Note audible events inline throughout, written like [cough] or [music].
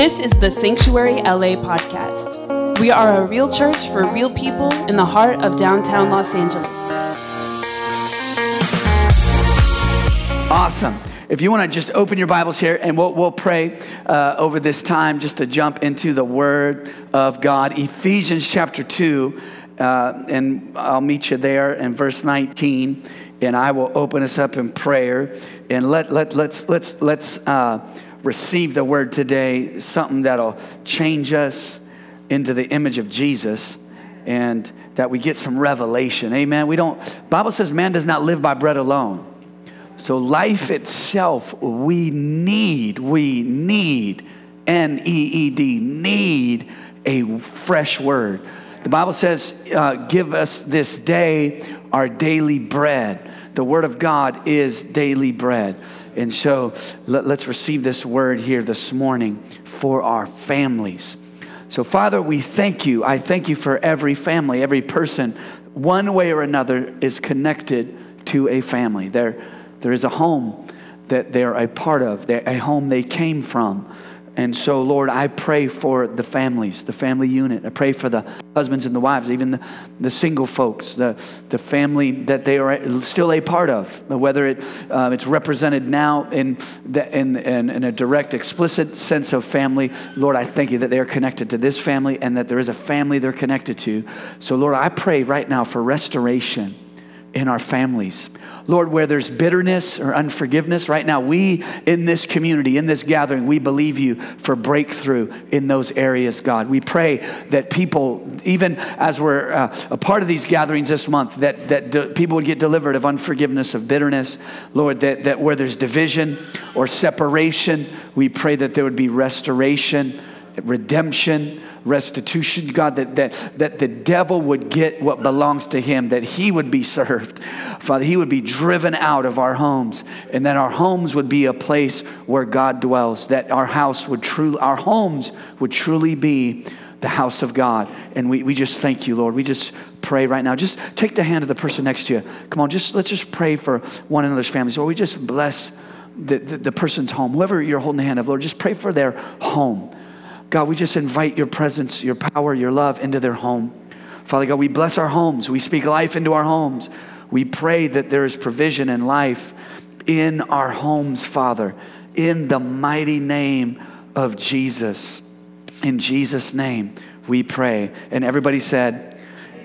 This is the Sanctuary LA podcast. We are a real church for real people in the heart of downtown Los Angeles. Awesome. If you want to just open your Bibles here and we'll, we'll pray uh, over this time just to jump into the Word of God. Ephesians chapter 2, uh, and I'll meet you there in verse 19, and I will open us up in prayer. And let, let, let's, let's, let's, uh, receive the word today, something that'll change us into the image of Jesus and that we get some revelation. Amen. We don't Bible says man does not live by bread alone. So life itself we need, we need N E E D need a fresh word. The Bible says, uh, give us this day our daily bread. The word of God is daily bread. And so let, us receive this word here this morning for our families. So, Father, we thank you. I thank you for every family, every person, one way or another, is connected to a family. There, there is a home that they're a part of, a home they came from. And so, Lord, I pray for the families, the family unit. I pray for the husbands and the wives, even the, the single folks, the, the family that they are still a part of, whether it, uh, it's represented now in, the, in, in, in a direct, explicit sense of family. Lord, I thank you that they are connected to this family and that there is a family they're connected to. So, Lord, I pray right now for restoration in our families. Lord, where there's bitterness or unforgiveness, right now, we in this community, in this gathering, we believe you for breakthrough in those areas, God. We pray that people, even as we're uh, a part of these gatherings this month, that, that de- people would get delivered of unforgiveness, of bitterness. Lord, that, that where there's division or separation, we pray that there would be restoration, redemption restitution, God, that, that, that the devil would get what belongs to him, that he would be served. Father, he would be driven out of our homes, and that our homes would be a place where God dwells, that our house would truly, our homes would truly be the house of God. And we, we just thank you, Lord. We just pray right now. Just take the hand of the person next to you. Come on, just let's just pray for one another's families. Lord, we just bless the, the, the person's home. Whoever you're holding the hand of, Lord, just pray for their home. God, we just invite your presence, your power, your love into their home. Father God, we bless our homes. We speak life into our homes. We pray that there is provision and life in our homes, Father, in the mighty name of Jesus. In Jesus' name, we pray. And everybody said,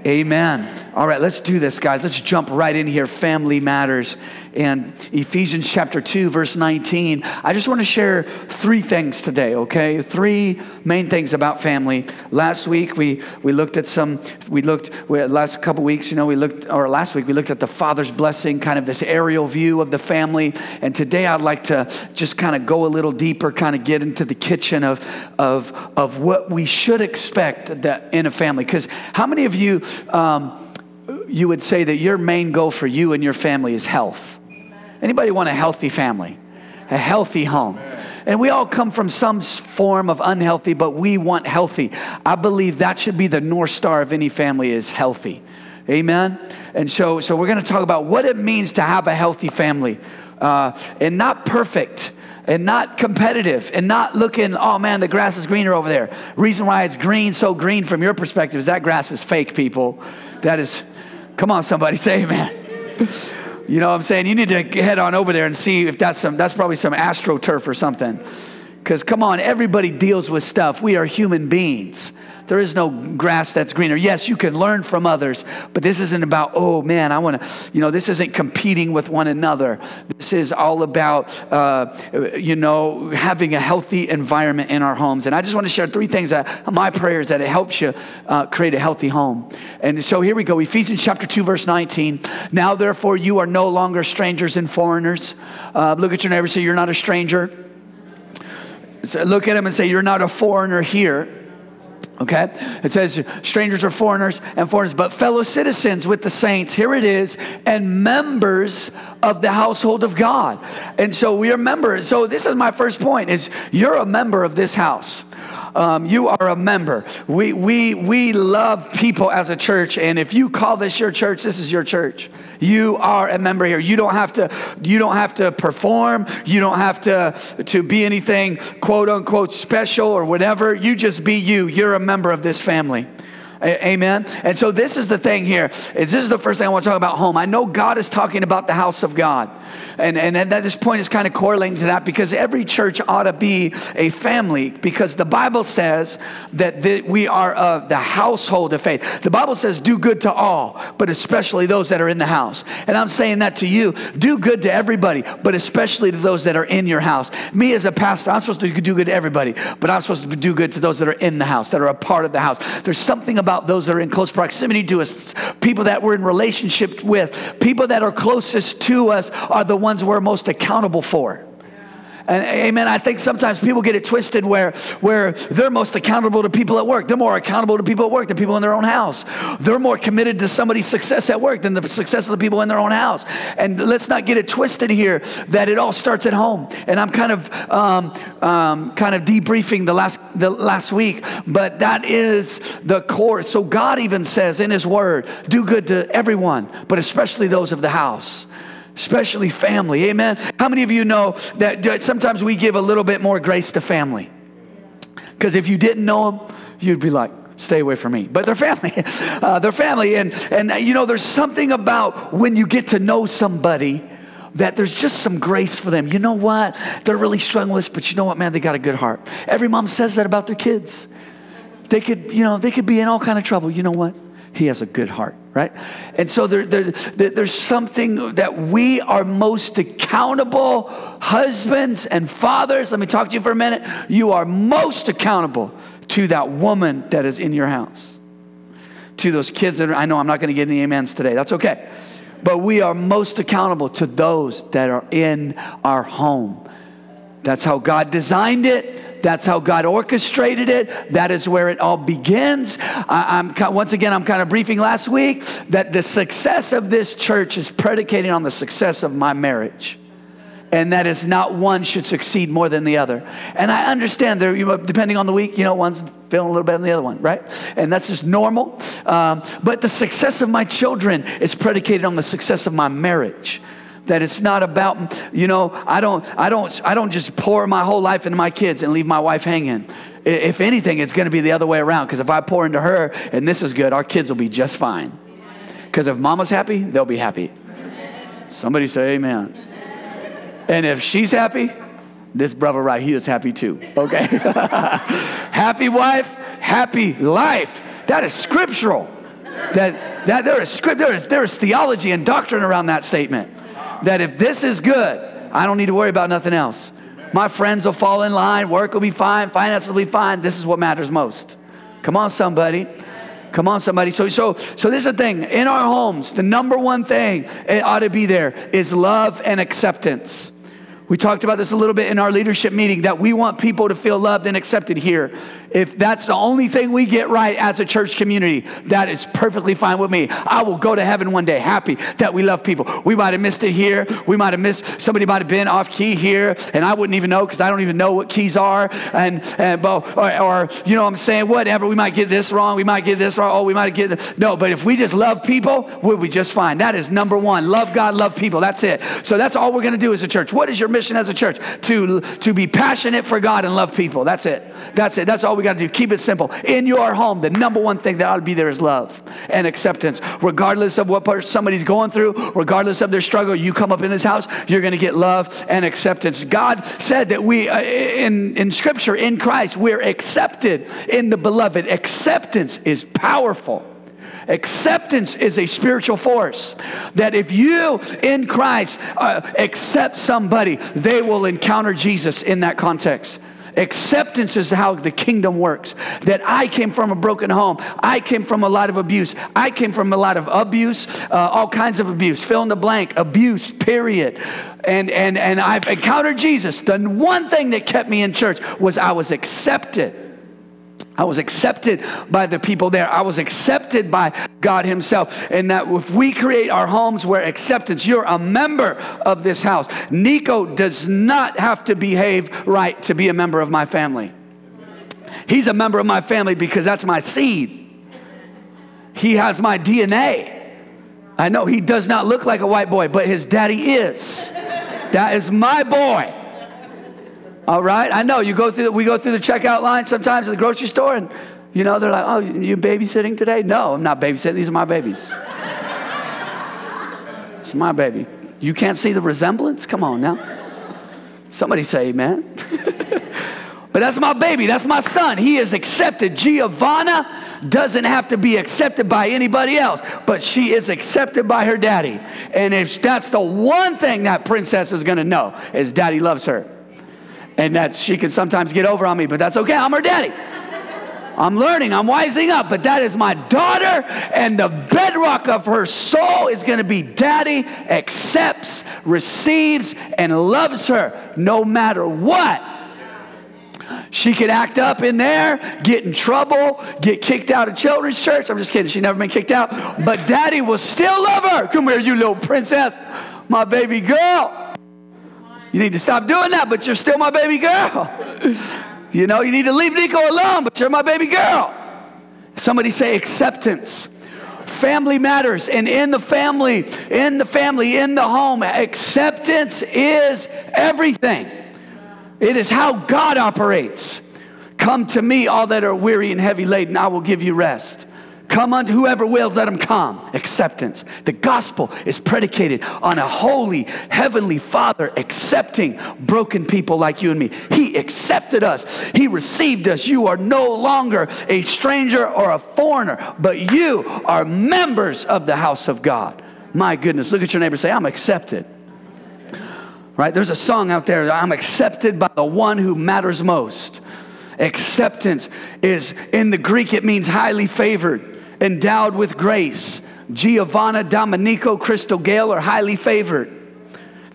Amen. All right, let's do this, guys. Let's jump right in here. Family matters and Ephesians chapter 2, verse 19. I just want to share three things today, okay? Three main things about family. Last week we, we looked at some, we looked, we, last couple weeks, you know, we looked, or last week we looked at the father's blessing, kind of this aerial view of the family. And today I'd like to just kind of go a little deeper, kind of get into the kitchen of, of, of what we should expect that in a family. Because how many of you, um, you would say that your main goal for you and your family is health? Anybody want a healthy family? A healthy home? And we all come from some form of unhealthy, but we want healthy. I believe that should be the north star of any family is healthy. Amen. And so, so we're going to talk about what it means to have a healthy family, uh, and not perfect, and not competitive, and not looking. Oh man, the grass is greener over there. Reason why it's green, so green from your perspective, is that grass is fake. People, that is. Come on, somebody [laughs] say amen. You know what I'm saying? You need to head on over there and see if that's some, that's probably some astroturf or something. Because come on, everybody deals with stuff. We are human beings. There is no grass that's greener. Yes, you can learn from others, but this isn't about, oh man, I want to, you know, this isn't competing with one another. This is all about, uh, you know, having a healthy environment in our homes. And I just want to share three things that my prayer is that it helps you uh, create a healthy home. And so here we go Ephesians chapter 2, verse 19. Now, therefore, you are no longer strangers and foreigners. Uh, look at your neighbor, say, You're not a stranger. Look at him and say, You're not a foreigner here Okay? It says strangers are foreigners and foreigners, but fellow citizens with the saints. Here it is, and members of the household of God. And so we are members. So this is my first point is you're a member of this house. Um, you are a member. We, we, we love people as a church, and if you call this your church, this is your church. You are a member here. You don't have to, you don't have to perform. You don't have to, to be anything quote unquote special or whatever. You just be you. You're a member of this family. Amen. And so this is the thing here. Is this is the first thing I want to talk about home. I know God is talking about the house of God. And, and, at this point is kind of correlating to that because every church ought to be a family because the Bible says that the, we are of the household of faith. The Bible says do good to all, but especially those that are in the house. And I'm saying that to you. Do good to everybody, but especially to those that are in your house. Me as a pastor, I'm supposed to do good to everybody, but I'm supposed to do good to those that are in the house, that are a part of the house. There's something about those that are in close proximity to us, people that we're in relationship with, people that are closest to us are the ones we're most accountable for. And amen. I think sometimes people get it twisted where, where they're most accountable to people at work. They're more accountable to people at work than people in their own house. They're more committed to somebody's success at work than the success of the people in their own house. And let's not get it twisted here that it all starts at home. And I'm kind of um, um, kind of debriefing the last the last week, but that is the core. So God even says in His Word, "Do good to everyone, but especially those of the house." Especially family. Amen. How many of you know that sometimes we give a little bit more grace to family? Because if you didn't know them, you'd be like, stay away from me. But they're family. [laughs] Uh, they're family. And, and, uh, you know, there's something about when you get to know somebody that there's just some grace for them. You know what? They're really struggling with but you know what, man? They got a good heart. Every mom says that about their kids. They could, you know, they could be in all kind of trouble. You know what? He has a good heart right? And so there, there, there's something that we are most accountable, husbands and fathers. Let me talk to you for a minute. You are most accountable to that woman that is in your house, to those kids that are, I know I'm not going to get any amens today. That's okay. But we are most accountable to those that are in our home. That's how God designed it. That's how God orchestrated it. That is where it all begins. I, am once again, I'm kind of briefing last week that the success of this church is predicated on the success of my marriage and that is not one should succeed more than the other. And I understand there, you know, depending on the week, you know, one's feeling a little better than the other one, right? And that's just normal. Um, but the success of my children is predicated on the success of my marriage that it's not about you know i don't i don't i don't just pour my whole life into my kids and leave my wife hanging. If anything it's going to be the other way around because if i pour into her and this is good our kids will be just fine. Because if mama's happy they'll be happy. Somebody say amen. And if she's happy this brother right here is happy too okay? [laughs] Happy wife happy life. That is scriptural. That, that there is script there is, there is theology and doctrine around that statement that if this is good, I don't need to worry about nothing else. My friends will fall in line, work will be fine, finances will be fine. This is what matters most. Come on, somebody. Come on, somebody. So, so, so this is the thing. In our homes, the number one thing it ought to be there is love and acceptance. We talked about this a little bit in our leadership meeting that we want people to feel loved and accepted here. If that's the only thing we get right as a church community, that is perfectly fine with me. I will go to heaven one day happy that we love people. We might have missed it here. We might have missed, somebody might have been off key here, and I wouldn't even know because I don't even know what keys are. And, and or, or, you know what I'm saying? Whatever. We might get this wrong. We might get this wrong. Oh, we might get. No, but if we just love people, we'll be just fine. That is number one. Love God, love people. That's it. So that's all we're going to do as a church. What is your mission as a church? To, to be passionate for God and love people. That's it. That's it. That's all we got to do. Keep it simple. In your home, the number one thing that ought to be there is love and acceptance. Regardless of what somebody's going through, regardless of their struggle, you come up in this house, you're going to get love and acceptance. God said that we, uh, in, in Scripture, in Christ, we're accepted in the beloved. Acceptance is powerful. Acceptance is a spiritual force that if you in Christ uh, accept somebody, they will encounter Jesus in that context. Acceptance is how the kingdom works. That I came from a broken home. I came from a lot of abuse. I came from a lot of abuse, uh, all kinds of abuse. Fill in the blank, abuse, period. And, and, and I've encountered Jesus. The one thing that kept me in church was I was accepted. I was accepted by the people there. I was accepted by God Himself. And that if we create our homes where acceptance, you're a member of this house. Nico does not have to behave right to be a member of my family. He's a member of my family because that's my seed. He has my DNA. I know he does not look like a white boy, but his daddy is. That is my boy. All right, I know you go through. We go through the checkout line sometimes at the grocery store, and you know they're like, "Oh, you babysitting today?" No, I'm not babysitting. These are my babies. it's my baby. You can't see the resemblance? Come on now. Somebody say amen. [laughs] but that's my baby. That's my son. He is accepted. Giovanna doesn't have to be accepted by anybody else, but she is accepted by her daddy. And if that's the one thing that princess is going to know is daddy loves her. And that she can sometimes get over on me, but that's okay. I'm her daddy. I'm learning, I'm wising up, but that is my daughter, and the bedrock of her soul is to be daddy accepts, receives, and loves her no matter what. She could act up in there, get in trouble, get kicked out of children's church. I'm just kidding, she never been kicked out. But daddy will still love her. Come here, you little princess, my baby girl. You need to stop doing that, but you're still my baby girl. You know, you need to leave Nico alone, but you're my baby girl. Somebody say acceptance. Family matters, and in the family, in the family, in the home, acceptance is everything. It is how God operates. Come to me, all that are weary and heavy laden, I will give you rest. Come unto whoever wills, let him come. Acceptance. The gospel is predicated on a holy, heavenly Father accepting broken people like you and me. He accepted us, He received us. You are no longer a stranger or a foreigner, but you are members of the house of God. My goodness, look at your neighbor say, I'm accepted. Right? There's a song out there, I'm accepted by the one who matters most. Acceptance is, in the Greek, it means highly favored endowed with grace. Giovanna, Domenico, Crystal Gale are highly favored.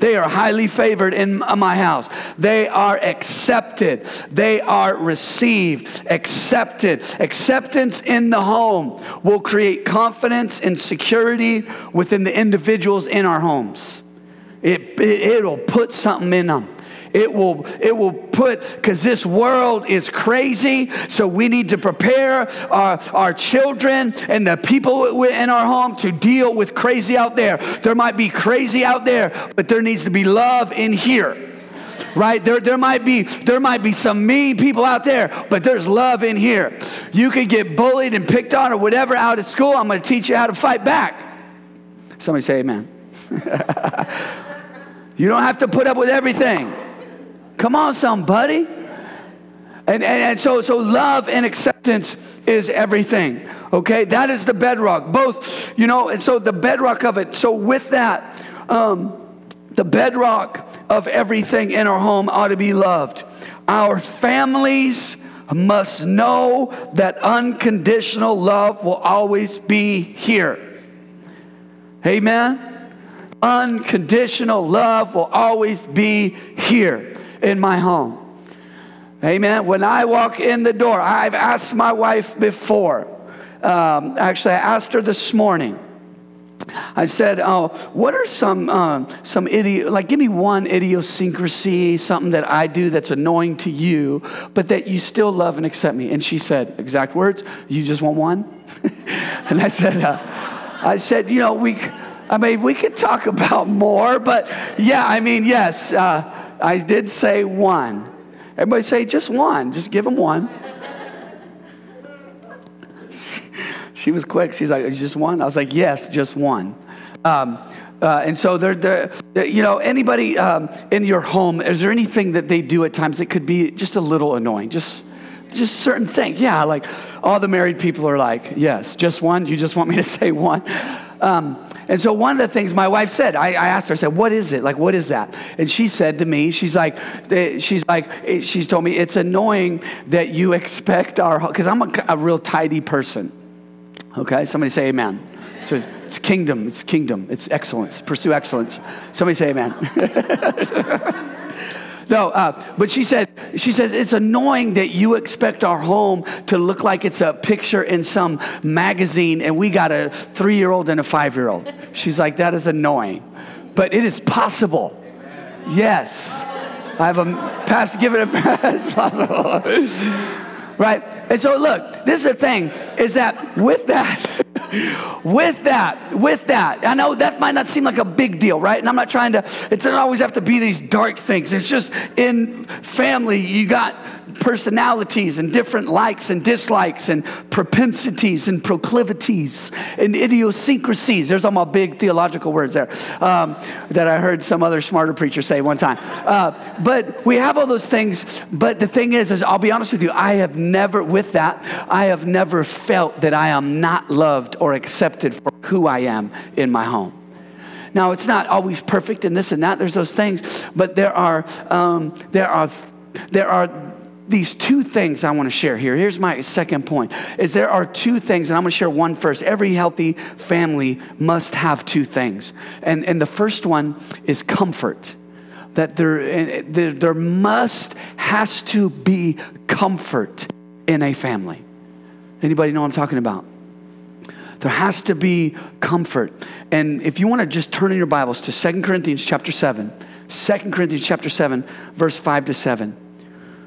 They are highly favored in uh, my house. They are accepted. They are received, accepted. Acceptance in the home will create confidence and security within the individuals in our homes. It, it, will put something in them. It will, it will put, because this world is crazy, so we need to prepare our, our children and the people in our home to deal with crazy out there. There might be crazy out there, but there needs to be love in here right? There there might be there might be some mean people out there but there's love in here. You could get bullied and picked on or whatever out of school i'm going to teach you how to fight back. Somebody say amen. [laughs] You don't have to put up with everything Come on, somebody. And, and, and, so, so love and acceptance is everything. Okay, that is the bedrock. Both, you know, and so the bedrock of it. So with that, um, the bedrock of everything in our home ought to be loved. Our families must know that unconditional love will always be here. Amen. Unconditional love will always be here in my home. Amen. When I walk in the door, I've asked my wife before. Um, actually, I asked her this morning. I said, "Oh, what are some um, some idiot like? Give me one idiosyncrasy, something that I do that's annoying to you, but that you still love and accept me." And she said, exact words, "You just want one." [laughs] and I said, uh, "I said, you know, we, I mean, we could talk about more, but yeah, I mean, yes." Uh, I did say one. Everybody say just one. Just give them one. [laughs] she was quick. She's like, just one? I was like, yes, just one. Um, uh, and so they're, they're, you know, anybody um, in your home, is there anything that they do at times that could be just a little annoying? Just, just certain things. Yeah, like all the married people are like, yes, just one. You just want me to [laughs] say one. Um, and so one of the things my wife said, I, I, asked her, I said, what is it? Like, what is that? And she said to me, she's like, eh, she's like, eh, she's told me, it's annoying that you expect our, because I'm a, a real tidy person. Okay, somebody say amen. So it's kingdom, it's kingdom, it's excellence, pursue excellence. Somebody say amen. [laughs] No, uh, but she said, she says, it's annoying that you expect our home to look like it's a picture in some magazine and we got a three year old and a five year old. She's like, that is annoying. But it is possible. Yes. I have a pass, give it a [laughs] pass possible. right? And so, look, this is the thing is that with that, [laughs] with that, with that, I know that might not seem like a big deal, right? And I'm not trying to, it doesn't always have to be these dark things. It's just in family, you got personalities and different likes and dislikes and propensities and proclivities and idiosyncrasies. There's all my big theological words there um, that I heard some other smarter preacher say one time. Uh, but we have all those things. But the thing is, is, I'll be honest with you, I have never, with that, I have never felt that I am not loved or accepted for who I am in my home. Now, it's not always perfect and this and that. There's those things, but there are um, there are there are these two things I want to share here. Here's my second point is there are two things, and I'm going to share one first. Every healthy family must have two things. And, and the first one is comfort. That there, there, there must, has to be comfort in a family. Anybody know what I'm talking about? There has to be comfort. And if you want to just turn in your Bibles to Second Corinthians chapter 7, 2 Corinthians chapter 7, verse 5 to 7.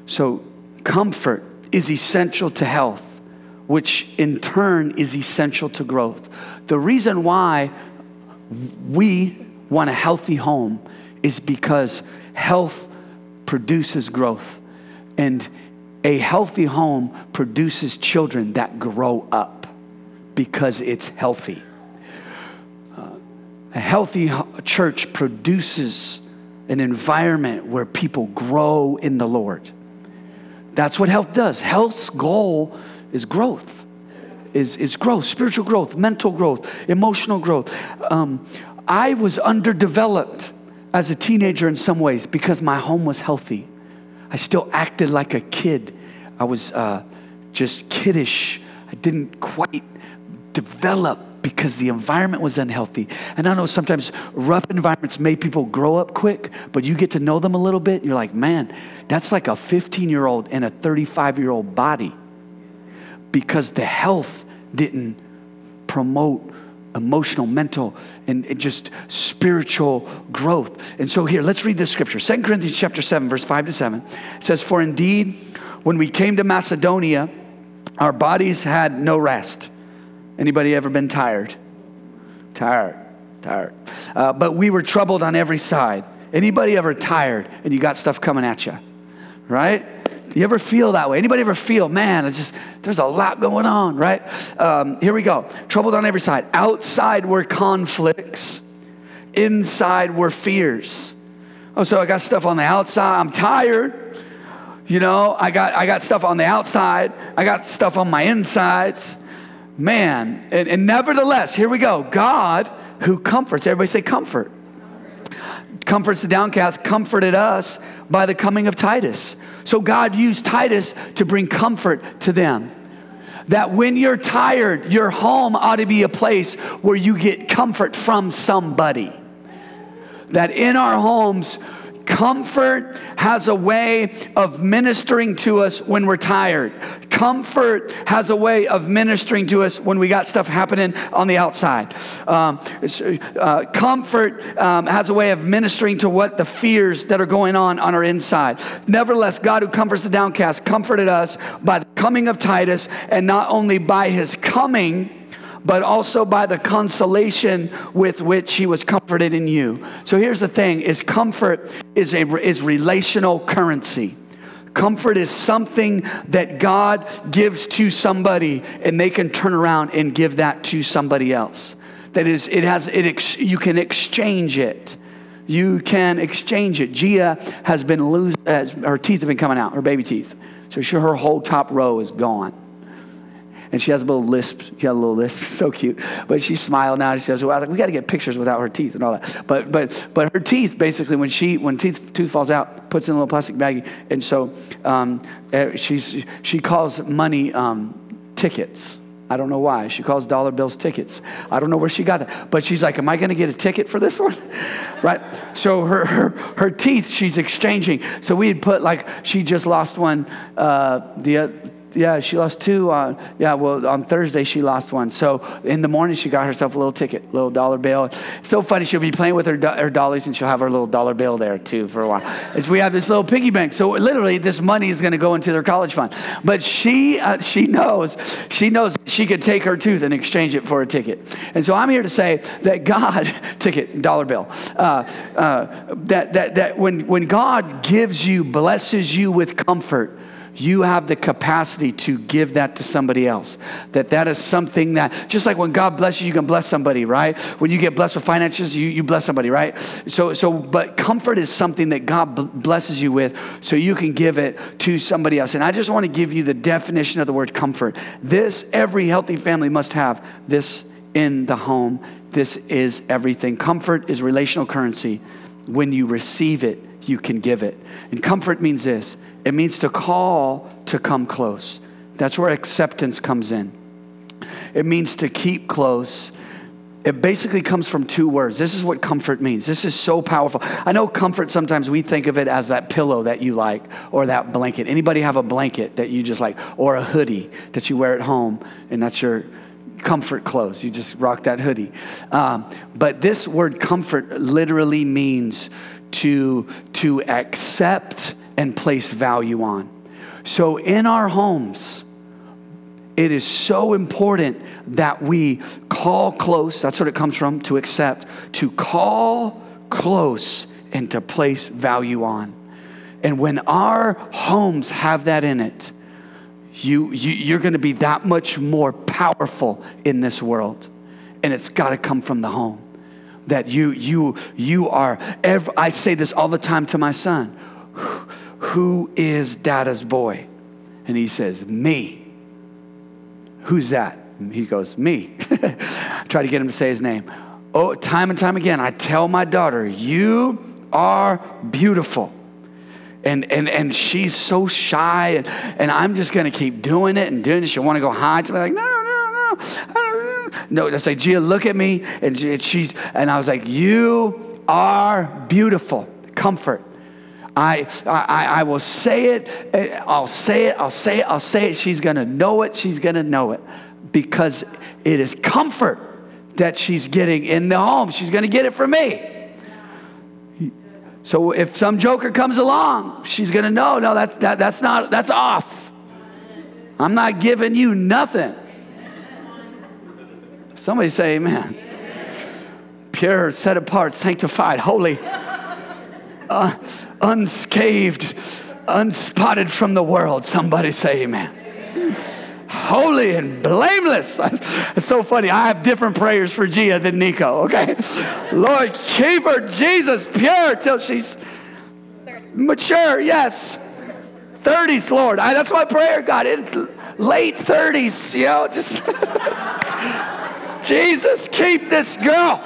So Comfort is essential to health, which in turn is essential to growth. The reason why we want a healthy home is because health produces growth. And a healthy home produces children that grow up because it's healthy. Uh, a healthy church produces an environment where people grow in the Lord. That's what health does. Health's goal is growth, is, is growth, spiritual growth, mental growth, emotional growth. Um, I was underdeveloped as a teenager in some ways because my home was healthy. I still acted like a kid. I was uh, just kiddish. I didn't quite develop because the environment was unhealthy. And I know sometimes rough environments make people grow up quick, but you get to know them a little bit, and you're like, man, that's like a 15 year old in a 35 year old body because the health didn't promote emotional, mental, and, and, just spiritual growth. And so here, let's read this scripture. Second Corinthians chapter 7, verse 5 to 7 says, For indeed, when we came to Macedonia, our bodies had no rest Anybody ever been tired? Tired, tired. Uh, but we were troubled on every side. Anybody ever tired and you got stuff coming at you? Right? Do you ever feel that way? Anybody ever feel, man, it's just, there's a lot going on, right? Um, here we go. Troubled on every side. Outside were conflicts, inside were fears. Oh, so I got stuff on the outside. I'm tired. You know, I got, I got stuff on the outside. I got stuff on my insides man. And, and nevertheless, here we go God who comforts, everybody say comfort. Comforts the downcast, comforted us by the coming of Titus. So God used Titus to bring comfort to them. That when you're tired, your home ought to be a place where you get comfort from somebody. That in our homes, Comfort has a way of ministering to us when we're tired. Comfort has a way of ministering to us when we got stuff happening on the outside. Um, uh, comfort um, has a way of ministering to what the fears that are going on on our inside. Nevertheless, God who comforts the downcast comforted us by the coming of Titus, and not only by his coming but also by the consolation with which he was comforted in you. So here's the thing is comfort is a is relational currency. Comfort is something that God gives to somebody and they can turn around and give that to somebody else. That is it has it you can exchange it. You can exchange it. Gia has been losing, her teeth have been coming out, her baby teeth. So she, her whole top row is gone and she has a little lisp. She had a little lisp, [laughs] so cute. But she smiled now. She says, "Well, like, we got to get pictures without her teeth and all that." But but but her teeth basically, when she when teeth tooth falls out, puts in a little plastic baggie, and so um, eh, she's she calls money um, tickets. I don't know why. She calls dollar bills tickets. I don't know where she got that. But she's like, Am I going to get a ticket for this [laughs] one? right? So her, her, her teeth, she's exchanging. So we had put like, she just lost one uh, the, Yeah, she lost two. Uh, yeah, well, on Thursday she lost one. So in the morning she got herself a little ticket, little dollar bill. so funny. She'll be playing with her, do- her dollies and she'll have her little dollar bill there too for a while. As we have this little piggy bank. So literally, this money is going to go into their college fund. But she uh, she knows she knows she could take her tooth and exchange it for a ticket. And so I'm here to say that God [laughs] ticket dollar bill. Uh, uh, that that that when when God gives you blesses you with comfort you have the capacity to give that to somebody else. That that is something that, just like when God blesses you, you can bless somebody, right? When you get blessed with finances, you, you bless somebody, right? So, so, but comfort is something that God blesses you with so you can give it to somebody else. And I just want to give you the definition of the word comfort. This, every healthy family must have this in the home. This is everything. Comfort is relational currency. When you receive it, you can give it. And comfort means this it means to call to come close. That's where acceptance comes in. It means to keep close. It basically comes from two words. This is what comfort means. This is so powerful. I know comfort sometimes we think of it as that pillow that you like or that blanket. Anybody have a blanket that you just like or a hoodie that you wear at home and that's your comfort clothes. You just rock that hoodie. Um, but this word comfort literally means to, to accept and place value on. So in our homes, it is so important that we call close. That's what it comes from to accept, to call close and to place value on. And when our homes have that in it, you, you, you're going to be that much more powerful in this world. And it's got to come from the home. That you, you, you are, ever, I say this all the time to my son who is Dada's boy? And he says, Me. Who's that? He goes, Me. [laughs] Try to get him to say his name. Oh, time and time again, I tell my daughter, You are beautiful. And, and, and she's so shy, and, and I'm just gonna keep doing it and doing it. She'll wanna go hide. She'll be like, No, no, no. No, I say, Gia, look at me. And she's, and I was like, You are beautiful. Comfort. I, I, I will say it, I'll say it, I'll say it, I'll say it. She's gonna know it, she's gonna know it because it is comfort that she's getting in the home. She's gonna get it from me. So if some joker comes along, she's gonna know, no, that's, that, that's not, that's off. I'm not giving you nothing. Somebody say amen. Pure, set apart, sanctified, holy uh, unscathed, unspotted from the world. Somebody say amen. Holy and blameless. [laughs] It's so funny. I have different prayers for Gia than Nico, okay? [laughs] Lord, keep her, Jesus, pure till she's mature, yes. 30s, Lord. I, that's my prayer, God. In late 30s, you know, just [laughs] Jesus, keep this girl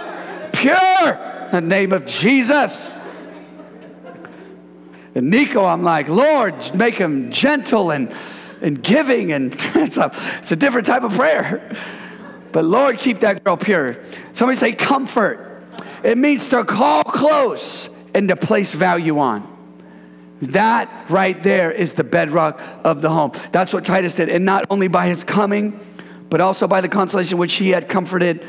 pure. In the name of Jesus. And Nico, I'm like, Lord, make him gentle and, and giving. And [laughs] it's a, it's a different type of prayer. But Lord, keep that girl pure. Somebody say comfort. It means to call close and to place value on. That right there is the bedrock of the home. That's what Titus did. And not only by his coming, but also by the consolation which he had comforted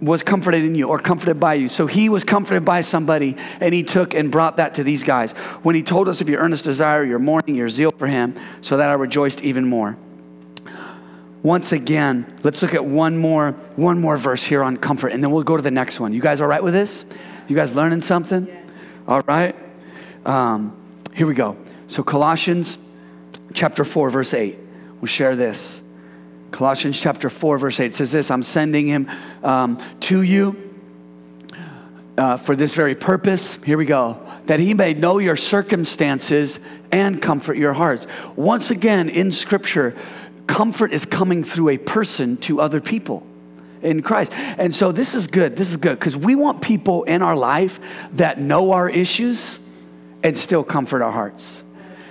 was comforted in you or comforted by you. So he was comforted by somebody and he took and brought that to these guys. When he told us of your earnest desire, your mourning, your zeal for him, so that I rejoiced even more. Once again, let's look at one more one more verse here on comfort and then we'll go to the next one. You guys all right with this? You guys learning something? All right. Um, here we go. So Colossians chapter 4 verse 8. We'll share this. Colossians chapter 4, verse 8 says this I'm sending him um, to you uh, for this very purpose. Here we go. That he may know your circumstances and comfort your hearts. Once again, in Scripture, comfort is coming through a person to other people in Christ. And so this is good. This is good because we want people in our life that know our issues and still comfort our hearts.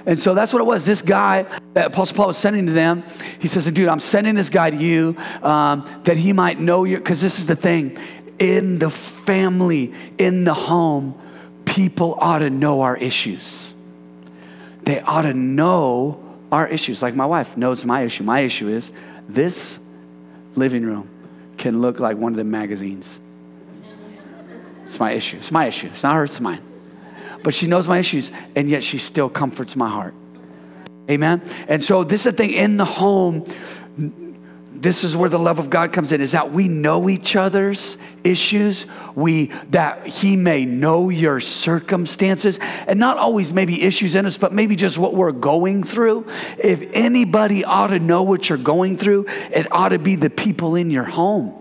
And so that's what it was. This guy that Apostle Paul was sending to them, he says, dude, I'm sending this guy to you um, that he might know you. Because this is the thing in the family, in the home, people ought to know our issues. They ought to know our issues. Like my wife knows my issue. My issue is this living room can look like one of the magazines. It's my issue. It's my issue. It's not hers, it's mine. But she knows my issues, and yet she still comforts my heart. Amen? And so, this is the thing in the home, this is where the love of God comes in is that we know each other's issues we that he may know your circumstances and not always maybe issues in us but maybe just what we're going through if anybody ought to know what you're going through it ought to be the people in your home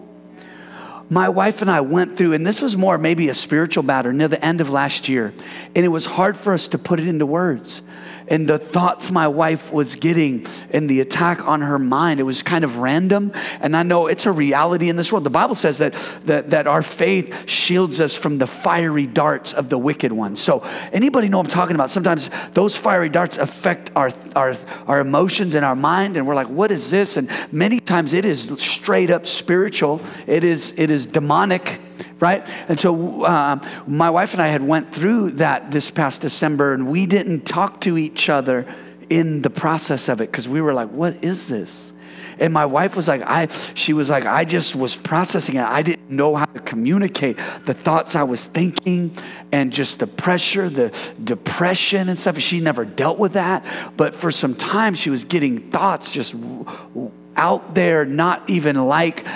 my wife and I went through, and this was more maybe a spiritual battle near the end of last year, and it was hard for us to put it into words and the thoughts my wife was getting and the attack on her mind. It was kind of random. And I know it's a reality in this world. The Bible says that, that, that our faith shields us from the fiery darts of the wicked one. So, anybody know I'm talking about? Sometimes those fiery darts affect our, our, our emotions and our mind, and we're like, what is this? And many times it is straight up spiritual, it is, it is demonic right? And so uh, my wife and i had went through that this past december and we didn't talk to each other in the process of it because we were like what is this? And my wife was like i she was like i just was processing it. I didn't know how to communicate the thoughts i was thinking and just the pressure the depression and stuff. She never dealt with that but for some time she was getting thoughts just out there not even like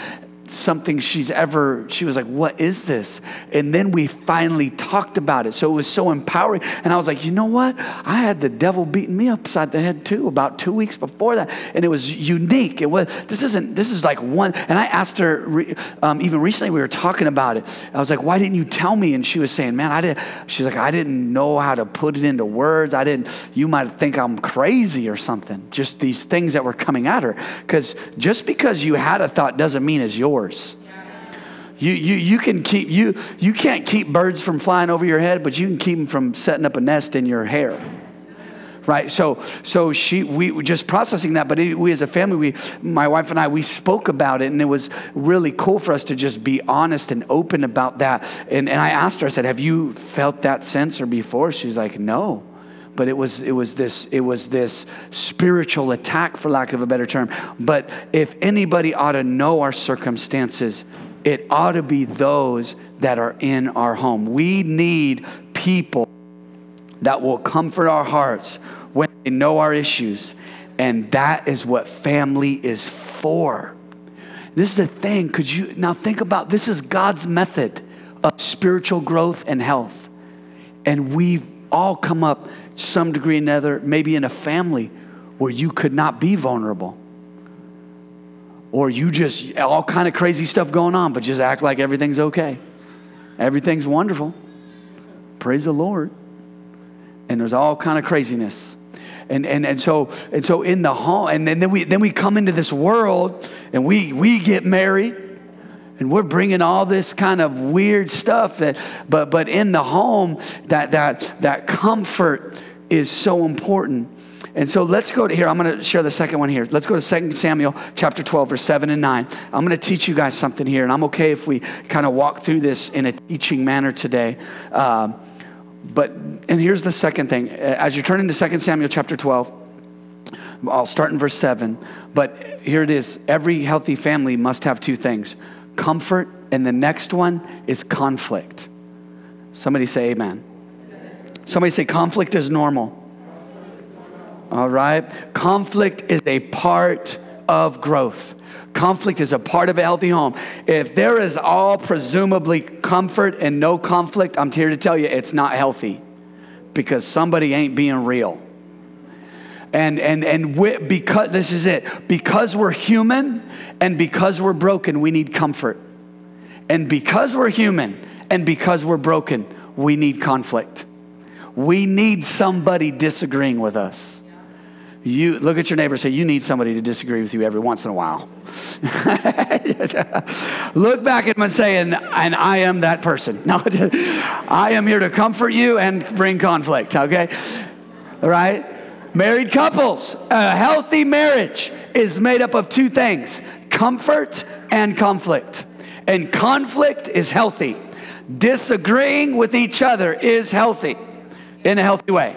something she's ever, she was like, What is this? And then we finally talked about it. So it was so empowering. And I was like, You know what? I had the devil beating me upside the head too about two weeks before that. And it was unique. It was, this isn't, this is like one. And I asked her, um, even recently, we were talking about it. I was like, Why didn't you tell me? And she was saying, Man, I didn't, she's like, I didn't know how to put it into words. I didn't, you might think I'm crazy or something. Just these things that were coming at her. Because just because you had a thought doesn't mean it's yours yours. You, you, you can keep you you can't keep birds from flying over your head, but you can keep them from setting up a nest in your hair. Right, so so she we just processing that, but we as a family, we my wife and I we spoke about it, and it was really cool for us to just be honest and open about that. And and I asked her, I said, "Have you felt that sense or before?" She's like, "No." But it was it was this it was this spiritual attack for lack of a better term. But if anybody ought to know our circumstances it ought to be those that are in our home. We need people that will comfort our hearts when they know our issues and that is what family is for. This is the thing could you now think about this is god's method of spiritual growth and health. And we've all come up some degree or another, maybe in a family where you could not be vulnerable. Or you just, all kind of crazy stuff going on, but just act like everything's okay. Everything's wonderful. Praise the Lord. And there's all kind of craziness. And, and, and so and so in the home and then, then we then we come into this world and we we get married and we're bringing all this kind of weird stuff that but but in the home that that that comfort is so important. And so let's go to here. I'm going to share the second one here. Let's go to 2 Samuel chapter 12, verse 7 and 9. I'm going to teach you guys something here, and I'm okay if we kind of walk through this in a teaching manner today. Uh, but, and here's the second thing. As you turn into 2 Samuel chapter 12, I'll start in verse 7, but here it is. Every healthy family must have two things comfort, and the next one is conflict. Somebody say amen. Somebody say, conflict is normal. All right? Conflict is a part of growth. Conflict is a part of a healthy home. If there is all presumably comfort and no conflict, I'm here to tell you it's not healthy because somebody ain't being real. And and and we, because this is it, because we're human and because we're broken, we need comfort. And because we're human and because we're broken, we need conflict. We need somebody disagreeing with us. You look at your neighbor say, You need somebody to disagree with you every once in a while. [laughs] look back at him and say, and, and I am that person. [laughs] No, I am here to comfort you and bring conflict, okay? All right? Married couples, a healthy marriage is made up of two things comfort and conflict. And conflict is healthy, disagreeing with each other is healthy in a healthy way.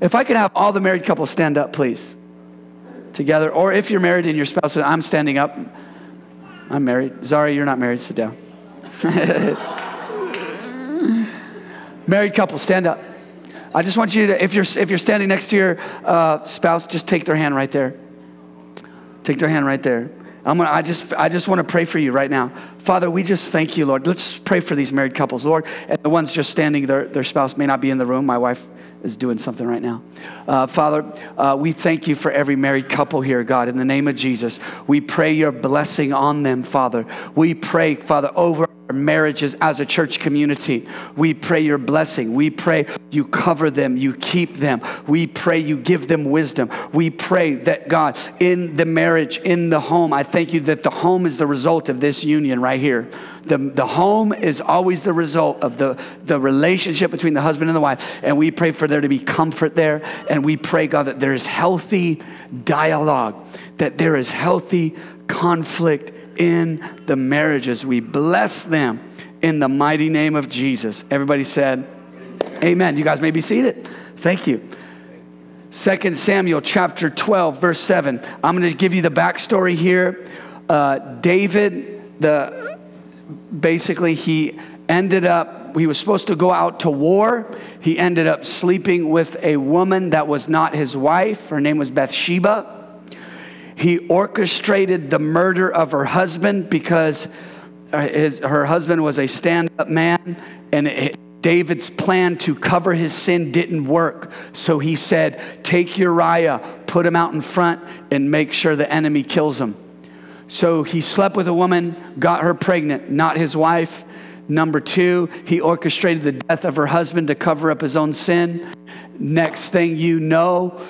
If I could have all the married couples stand up, please, together. Or if you're married and your spouse, I'm standing up. I'm married. Zari, you're not married. Sit down. [laughs] married couple, stand up. I just want you to, if you're, if you're standing next to your uh, spouse, just take their hand right there. Take their hand right there. I'm gonna, I just, I just want to pray for you right now. Father, we just thank you, Lord. Let's pray for these married couples, Lord. And the ones just standing, their, their spouse may not be in the room. My wife is doing something right now. Uh, Father, uh, we thank you for every married couple here, God. In the name of Jesus, we pray your blessing on them, Father. We pray, Father, over marriages as a church community. We pray your blessing. We pray you cover them, you keep them. We pray you give them wisdom. We pray that God, in the marriage, in the home, I thank you that the home is the result of this union right here. The, the home is always the result of the, the relationship between the husband and the wife. And we pray for there to be comfort there. And we pray, God, that there is healthy dialogue, that there is healthy conflict in the marriages. We bless them in the mighty name of Jesus. Everybody said, Amen. You guys may be seated. Thank you. 2 Samuel chapter 12, verse 7. I'm going to give you the backstory here. Uh, David, the basically, he ended up, he was supposed to go out to war. He ended up sleeping with a woman that was not his wife. Her name was Bathsheba. He orchestrated the murder of her husband because his, her husband was a stand up man, and it, David's plan to cover his sin didn't work. So he said, Take Uriah, put him out in front, and make sure the enemy kills him. So he slept with a woman, got her pregnant, not his wife. Number two, he orchestrated the death of her husband to cover up his own sin. Next thing you know,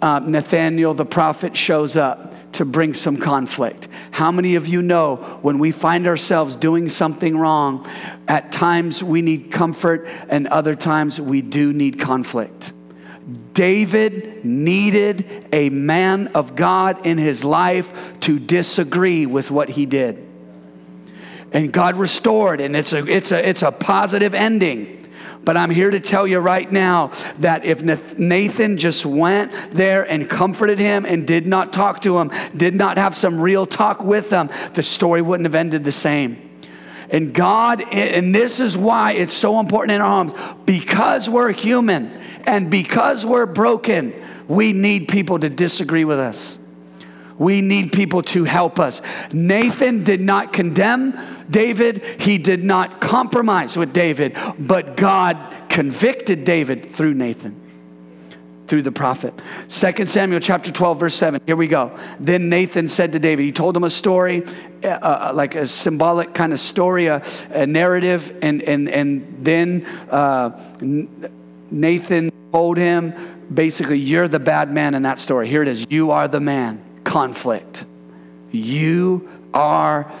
uh, Nathaniel the prophet shows up to bring some conflict. How many of you know when we find ourselves doing something wrong, at times we need comfort and other times we do need conflict? David needed a man of God in his life to disagree with what he did. And God restored, and it's a, it's a, it's a positive ending. But I'm here to tell you right now that if Nathan just went there and comforted him and did not talk to him, did not have some real talk with him, the story wouldn't have ended the same. And God, and this is why it's so important in our homes because we're human and because we're broken, we need people to disagree with us. We need people to help us. Nathan did not condemn David, he did not compromise with David, but God convicted David through Nathan through the prophet. 2 Samuel chapter 12 verse 7. Here we go. Then Nathan said to David, he told him a story uh, uh like a symbolic kind of story, a, a, narrative and and and then uh, Nathan told him basically you're the bad man in that story. Here it is. You are the man conflict. You are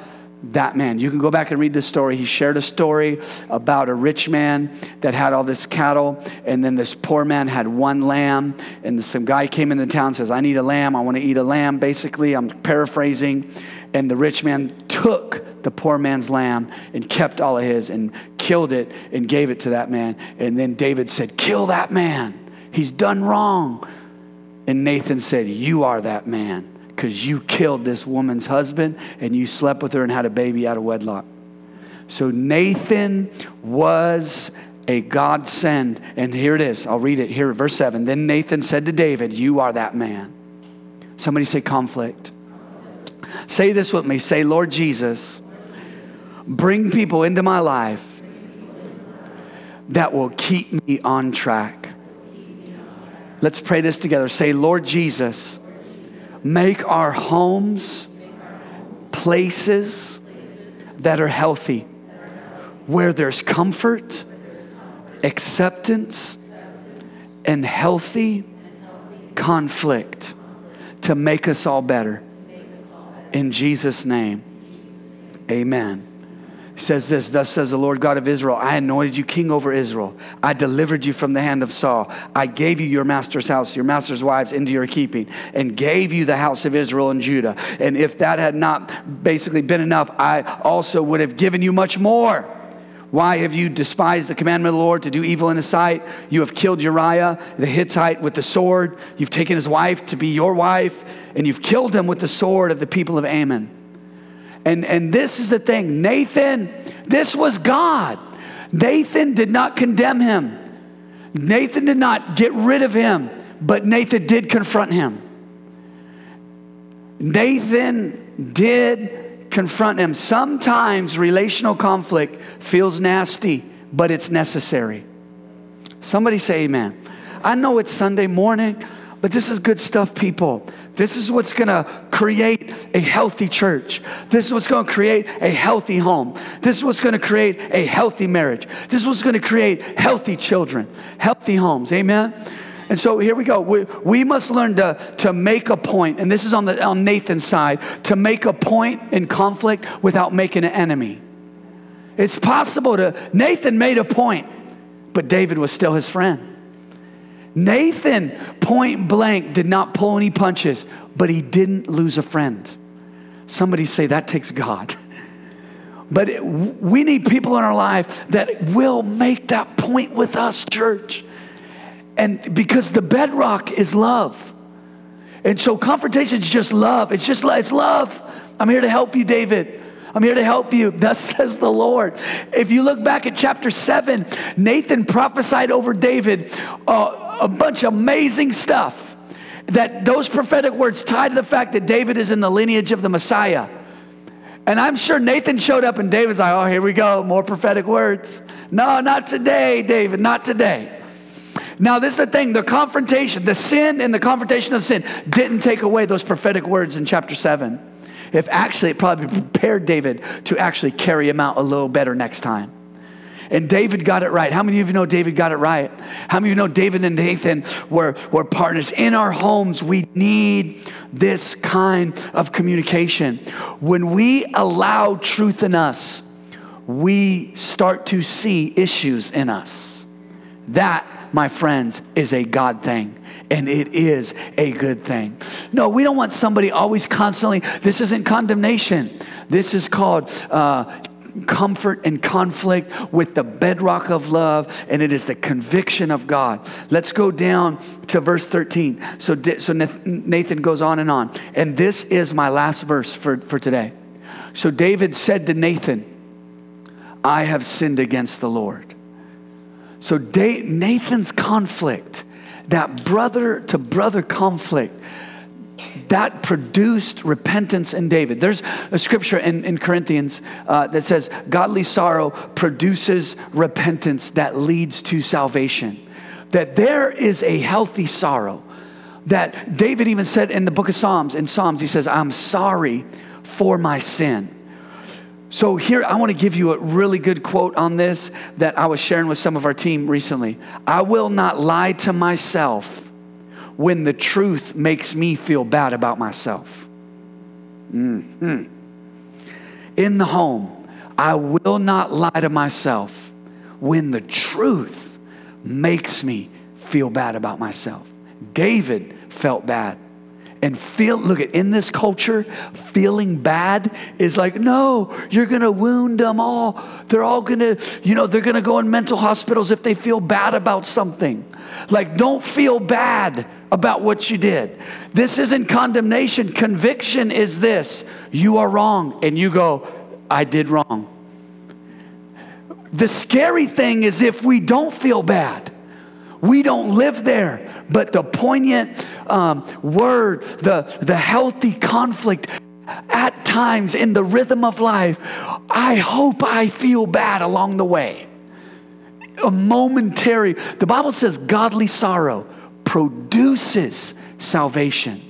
that man. You can go back and read this story. He shared a story about a rich man that had all this cattle, and then this poor man had one lamb. And some guy came into town and says, I need a lamb. I want to eat a lamb. Basically, I'm paraphrasing. And the rich man took the poor man's lamb and kept all of his and killed it and gave it to that man. And then David said, Kill that man. He's done wrong. And Nathan said, You are that man because you killed this woman's husband and you slept with her and had a baby out of wedlock. So Nathan was a godsend. And here it is. I'll read it here, verse 7. Then Nathan said to David, You are that man. Somebody say conflict. Say this with me. Say, Lord Jesus, bring people into my life that will keep me on track. Let's pray this together. Say, Lord Jesus, make our homes places that are healthy, where there's comfort, acceptance, and healthy conflict to make us all better. In Jesus' name, amen says this Thus says the Lord God of Israel I anointed you king over Israel. I delivered you from the hand of Saul. I gave you your master's house, your master's wives into your keeping, and gave you the house of Israel and Judah. And if that had not basically been enough, I also would have given you much more. Why have you despised the commandment of the Lord to do evil in his sight? You have killed Uriah the Hittite with the sword. You've taken his wife to be your wife, and you've killed him with the sword of the people of Ammon. And, and this is the thing Nathan, this was God. Nathan did not condemn him, Nathan did not get rid of him, but Nathan did confront him. Nathan did confront him. Sometimes relational conflict feels nasty, but it's necessary. Somebody say amen. I know it's Sunday morning, but this is good stuff, people. This is what's gonna create a healthy church. This is what's gonna create a healthy home. This is what's gonna create a healthy marriage. This is what's gonna create healthy children, healthy homes. Amen? And so here we go. We, we must learn to, to make a point, and this is on, the, on Nathan's side, to make a point in conflict without making an enemy. It's possible to, Nathan made a point, but David was still his friend. Nathan, point blank, did not pull any punches, but he didn't lose a friend. Somebody say that takes God. [laughs] But it, we need people in our life that will make that point with us, church. And because the bedrock is love. And so confrontation is just love. It's just it's love. I'm here to help you, David. I'm here to help you. [laughs] Thus says the Lord. If you look back at chapter 7, Nathan prophesied over David uh, a bunch of amazing stuff. That those prophetic words tied to the fact that David is in the lineage of the Messiah. And I'm sure Nathan showed up and David's like, oh, here we go, more prophetic words. No, not today, David, not today. Now, this is the thing the confrontation, the sin and the confrontation of sin didn't take away those prophetic words in chapter 7. If actually, it probably prepared David to actually carry him out a little better next time. And David got it right. How many of you know David got it right? How many of you know David and Nathan were, were partners? In our homes, we need this kind of communication. When we allow truth in us, we start to see issues in us. That my friends, is a God thing. And it is a good thing. No, we don't want somebody always constantly, this isn't condemnation. This is called uh, comfort and conflict with the bedrock of love, and it is the conviction of God. Let's go down to verse 13. So, so Nathan goes on and on. And this is my last verse for, for today. So David said to Nathan, I have sinned against the Lord. So Nathan's conflict, that brother to brother conflict, that produced repentance in David. There's a scripture in, in Corinthians uh, that says, Godly sorrow produces repentance that leads to salvation. That there is a healthy sorrow. That David even said in the book of Psalms, in Psalms, he says, I'm sorry for my sin. So, here, I want to give you a really good quote on this that I was sharing with some of our team recently. I will not lie to myself when the truth makes me feel bad about myself. Mm-hmm. In the home, I will not lie to myself when the truth makes me feel bad about myself. David felt bad and feel look at in this culture feeling bad is like no you're gonna wound them all. They're all gonna you know they're gonna go in mental hospitals if they feel bad about something. Like don't feel bad about what you did. This isn't condemnation. Conviction is this. You are wrong and you go i did wrong. The scary thing is if we don't feel bad we don't live there, but the poignant um, word, the, the healthy conflict at times in the rhythm of life, I hope I feel bad along the way. A momentary, the Bible says godly sorrow produces salvation.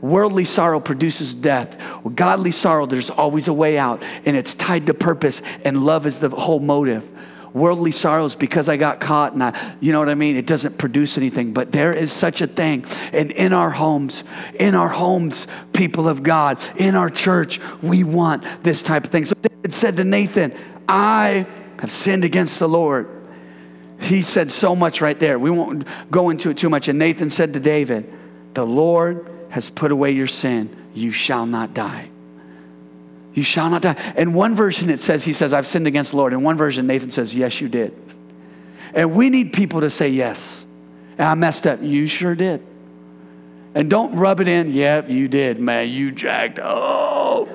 Worldly sorrow produces death. Godly sorrow, there's always a way out, and it's tied to purpose, and love is the whole motive worldly sorrows because I got caught and I, you know what I mean? It doesn't produce anything, but there is such a thing. And in our homes, in our homes, people of God, in our church, we want this type of thing. So David said to Nathan, I have sinned against the Lord. He said so much right there. We won't go into it too much. And Nathan said to David, The Lord has put away your sin. You shall not die. You shall not die. In one version, it says, He says, I've sinned against the Lord. In one version, Nathan says, Yes, you did. And we need people to say yes. And I messed up. You sure did. And don't rub it in. Yep, you did, man. You jacked up.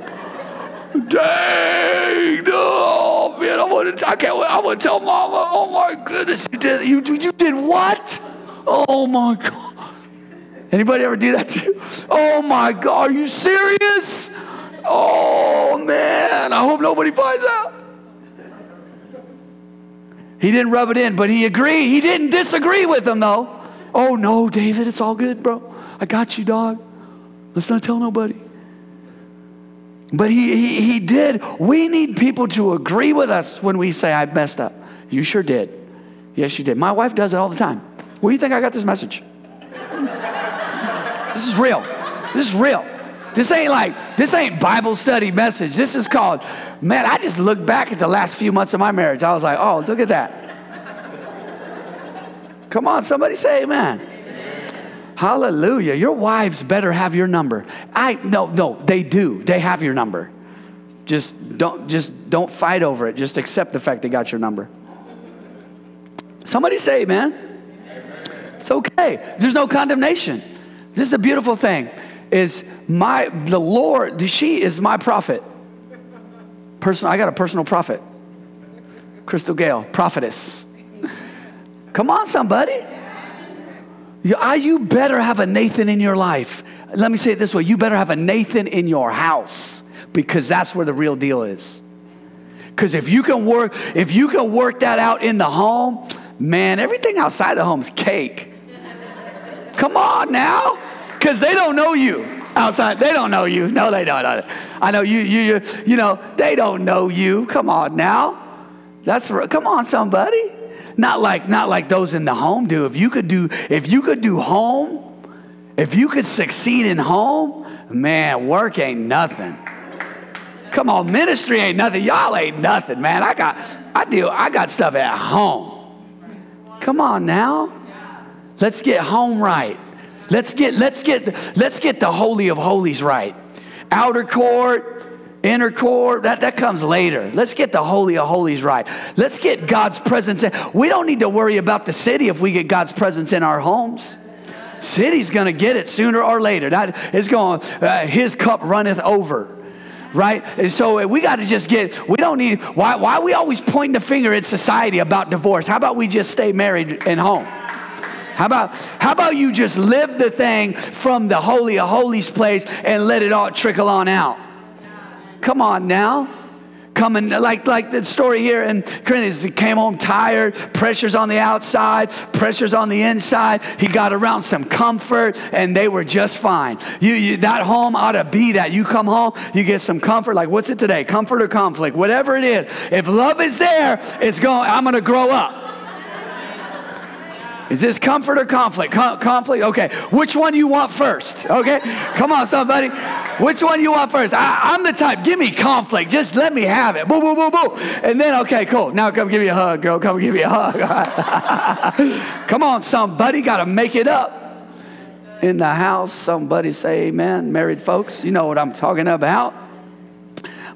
Dang. Oh, man. I want to, I can't I want to tell mama. Oh, my goodness. You did, you, you did what? Oh, my God. Anybody ever do that to you? Oh, my God. Are you serious? Oh, man. I hope nobody finds out. He didn't rub it in, but he agreed. He didn't disagree with him, though. Oh, no, David, it's all good, bro. I got you, dog. Let's not tell nobody. But he, he, he did. We need people to agree with us when we say, I messed up. You sure did. Yes, you did. My wife does it all the time. Where do you think I got this message? [laughs] this is real. This is real. This ain't like, this ain't Bible study message. This is called, man, I just look back at the last few months of my marriage. I was like, oh, look at that. Come on, somebody say amen. Hallelujah. Your wives better have your number. I no, no, they do. They have your number. Just don't just don't fight over it. Just accept the fact they got your number. Somebody say, man. It's okay. There's no condemnation. This is a beautiful thing. Is my the Lord, she is my prophet. Personal, I got a personal prophet. Crystal Gale, prophetess. Come on, somebody. You, you better have a Nathan in your life. Let me say it this way you better have a Nathan in your house because that's where the real deal is. Because if you can work, if you can work that out in the home, man, everything outside the home's cake. Come on now, because they don't know you outside. They don't know you. No, they don't. I know you. You. You. You know they don't know you. Come on now. That's come on, somebody. Not like not like those in the home do. If you could do if you could do home, if you could succeed in home, man, work ain't nothing. Come on, ministry ain't nothing. Y'all ain't nothing, man. I got I do I got stuff at home. Come on now. Let's get home right. Let's get let's get let's get the holy of holies right. Outer court, Inner court, that, that comes later. Let's get the Holy of Holies right. Let's get God's presence in. We don't need to worry about the city if we get God's presence in our homes. City's going to get it sooner or later. That is going, uh, his cup runneth over right? And so we got to just get, we don't need, why, why are we always pointing the finger at society about divorce? How about we just stay married and home? How about, how about you just live the thing from the Holy of Holies place and let it all trickle on out? Come on now. Coming like like the story here in Corinthians, he came home tired, pressures on the outside, pressures on the inside. He got around some comfort, and they were just fine. You, you that home ought to be that. You come home, you get some comfort. Like what's it today? Comfort or conflict? Whatever it is. If love is there, it's going. I'm going to grow up. Is this comfort or conflict? Conflict? Okay. Which one you want first? Okay. Come on, somebody. Which one you want first? I, am the type. Give me conflict. Just let me have it. Boo, boo, boo, boo. And then, okay, cool. Now come give me a hug, girl. Come give me a hug. [laughs] come on, somebody. Got to make it up. In the house, somebody say amen. Married folks, you know what I'm talking about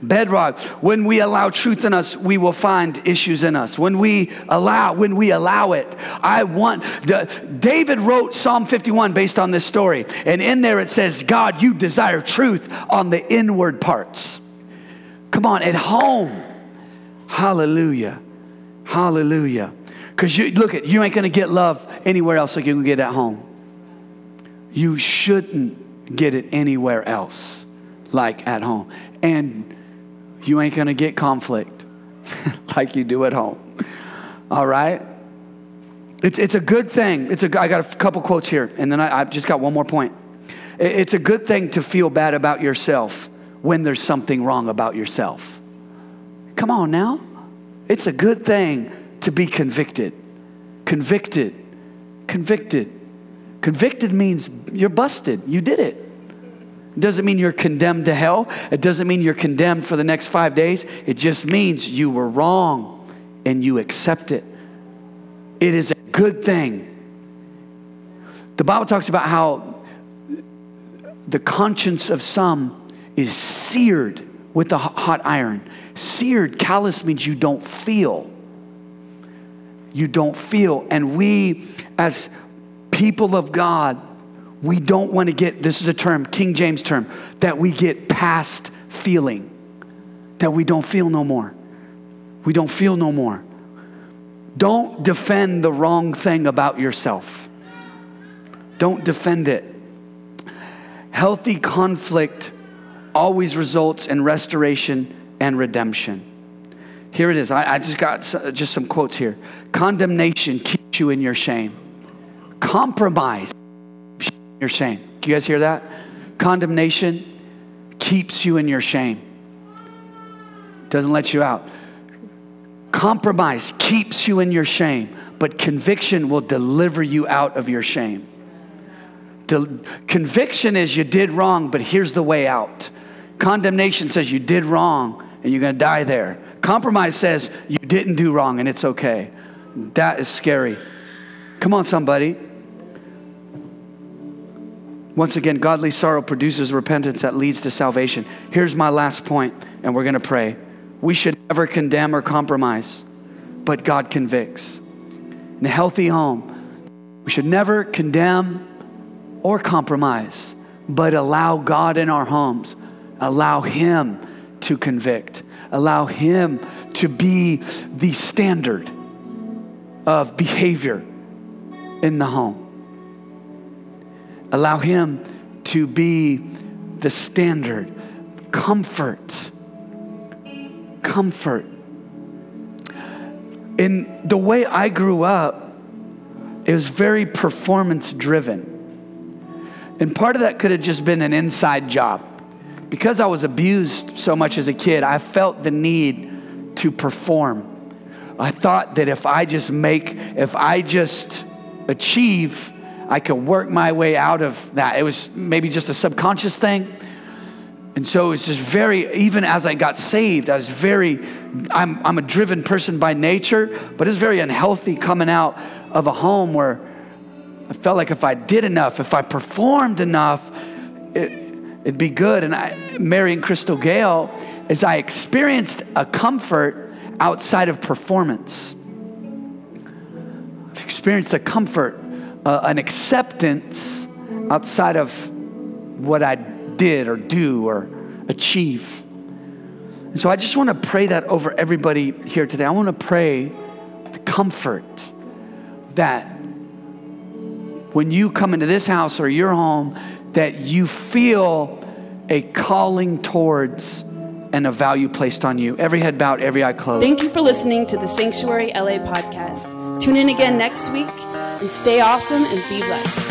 bedrock. When we allow truth in us, we will find issues in us. When we allow, when we allow it, I want. David wrote Psalm 51 based on this story, and in there it says, "God, you desire truth on the inward parts." Come on, at home, Hallelujah, Hallelujah. Because you look at you ain't gonna get love anywhere else like you can get at home. You shouldn't get it anywhere else like at home. And you ain't going to get conflict [laughs] like you do at home. All right? It's, it's a good thing. It's a, I got a couple quotes here, and then I, I've just got one more point. It's a good thing to feel bad about yourself when there's something wrong about yourself. Come on now. It's a good thing to be convicted. Convicted. Convicted. Convicted means you're busted. You did it. It doesn't mean you're condemned to hell. It doesn't mean you're condemned for the next five days. It just means you were wrong and you accept it. It is a good thing. The Bible talks about how the conscience of some is seared with a hot iron. Seared, callous means you don't feel. You don't feel. And we, as people of God, we don't want to get, this is a term, King James term, that we get past feeling, that we don't feel no more. We don't feel no more. Don't defend the wrong thing about yourself. Don't defend it. Healthy conflict always results in restoration and redemption. Here it is. I, I just got just some quotes here. Condemnation keeps you in your shame. Compromise your shame. Do you guys hear that? Condemnation keeps you in your shame. Doesn't let you out. Compromise keeps you in your shame, but conviction will deliver you out of your shame. De- conviction is you did wrong, but here's the way out. Condemnation says you did wrong and you're going to die there. Compromise says you didn't do wrong and it's okay. That is scary. Come on, somebody. Once again, godly sorrow produces repentance that leads to salvation. Here's my last point, and we're going to pray. We should never condemn or compromise, but God convicts. In a healthy home, we should never condemn or compromise, but allow God in our homes, allow Him to convict, allow Him to be the standard of behavior in the home. Allow Him to be the standard. Comfort comfort. In the way I grew up, it was very performance driven. And part of that could have just been an inside job. Because I was abused so much as a kid, I felt the need to perform. I thought that if I just make, if I just achieve, I could work my way out of that. It was maybe just a subconscious thing. And so it's just very, even as I got saved, I was very, I'm, I'm a driven person by nature, but it's very unhealthy coming out of a home where I felt like if I did enough, if I performed enough, it, it'd be good. And I, marrying Crystal Gale, as I experienced a comfort outside of performance. I've experienced a comfort, uh, an acceptance outside of what I did or do or achieve. And so I just want to pray that over everybody here today. I want to pray the comfort that when you come into this house or your home, that you feel a calling towards and a value placed on you. Every head bowed, every eye closed. Thank you for listening to the Sanctuary LA podcast. Tune in again next week and stay awesome and be blessed.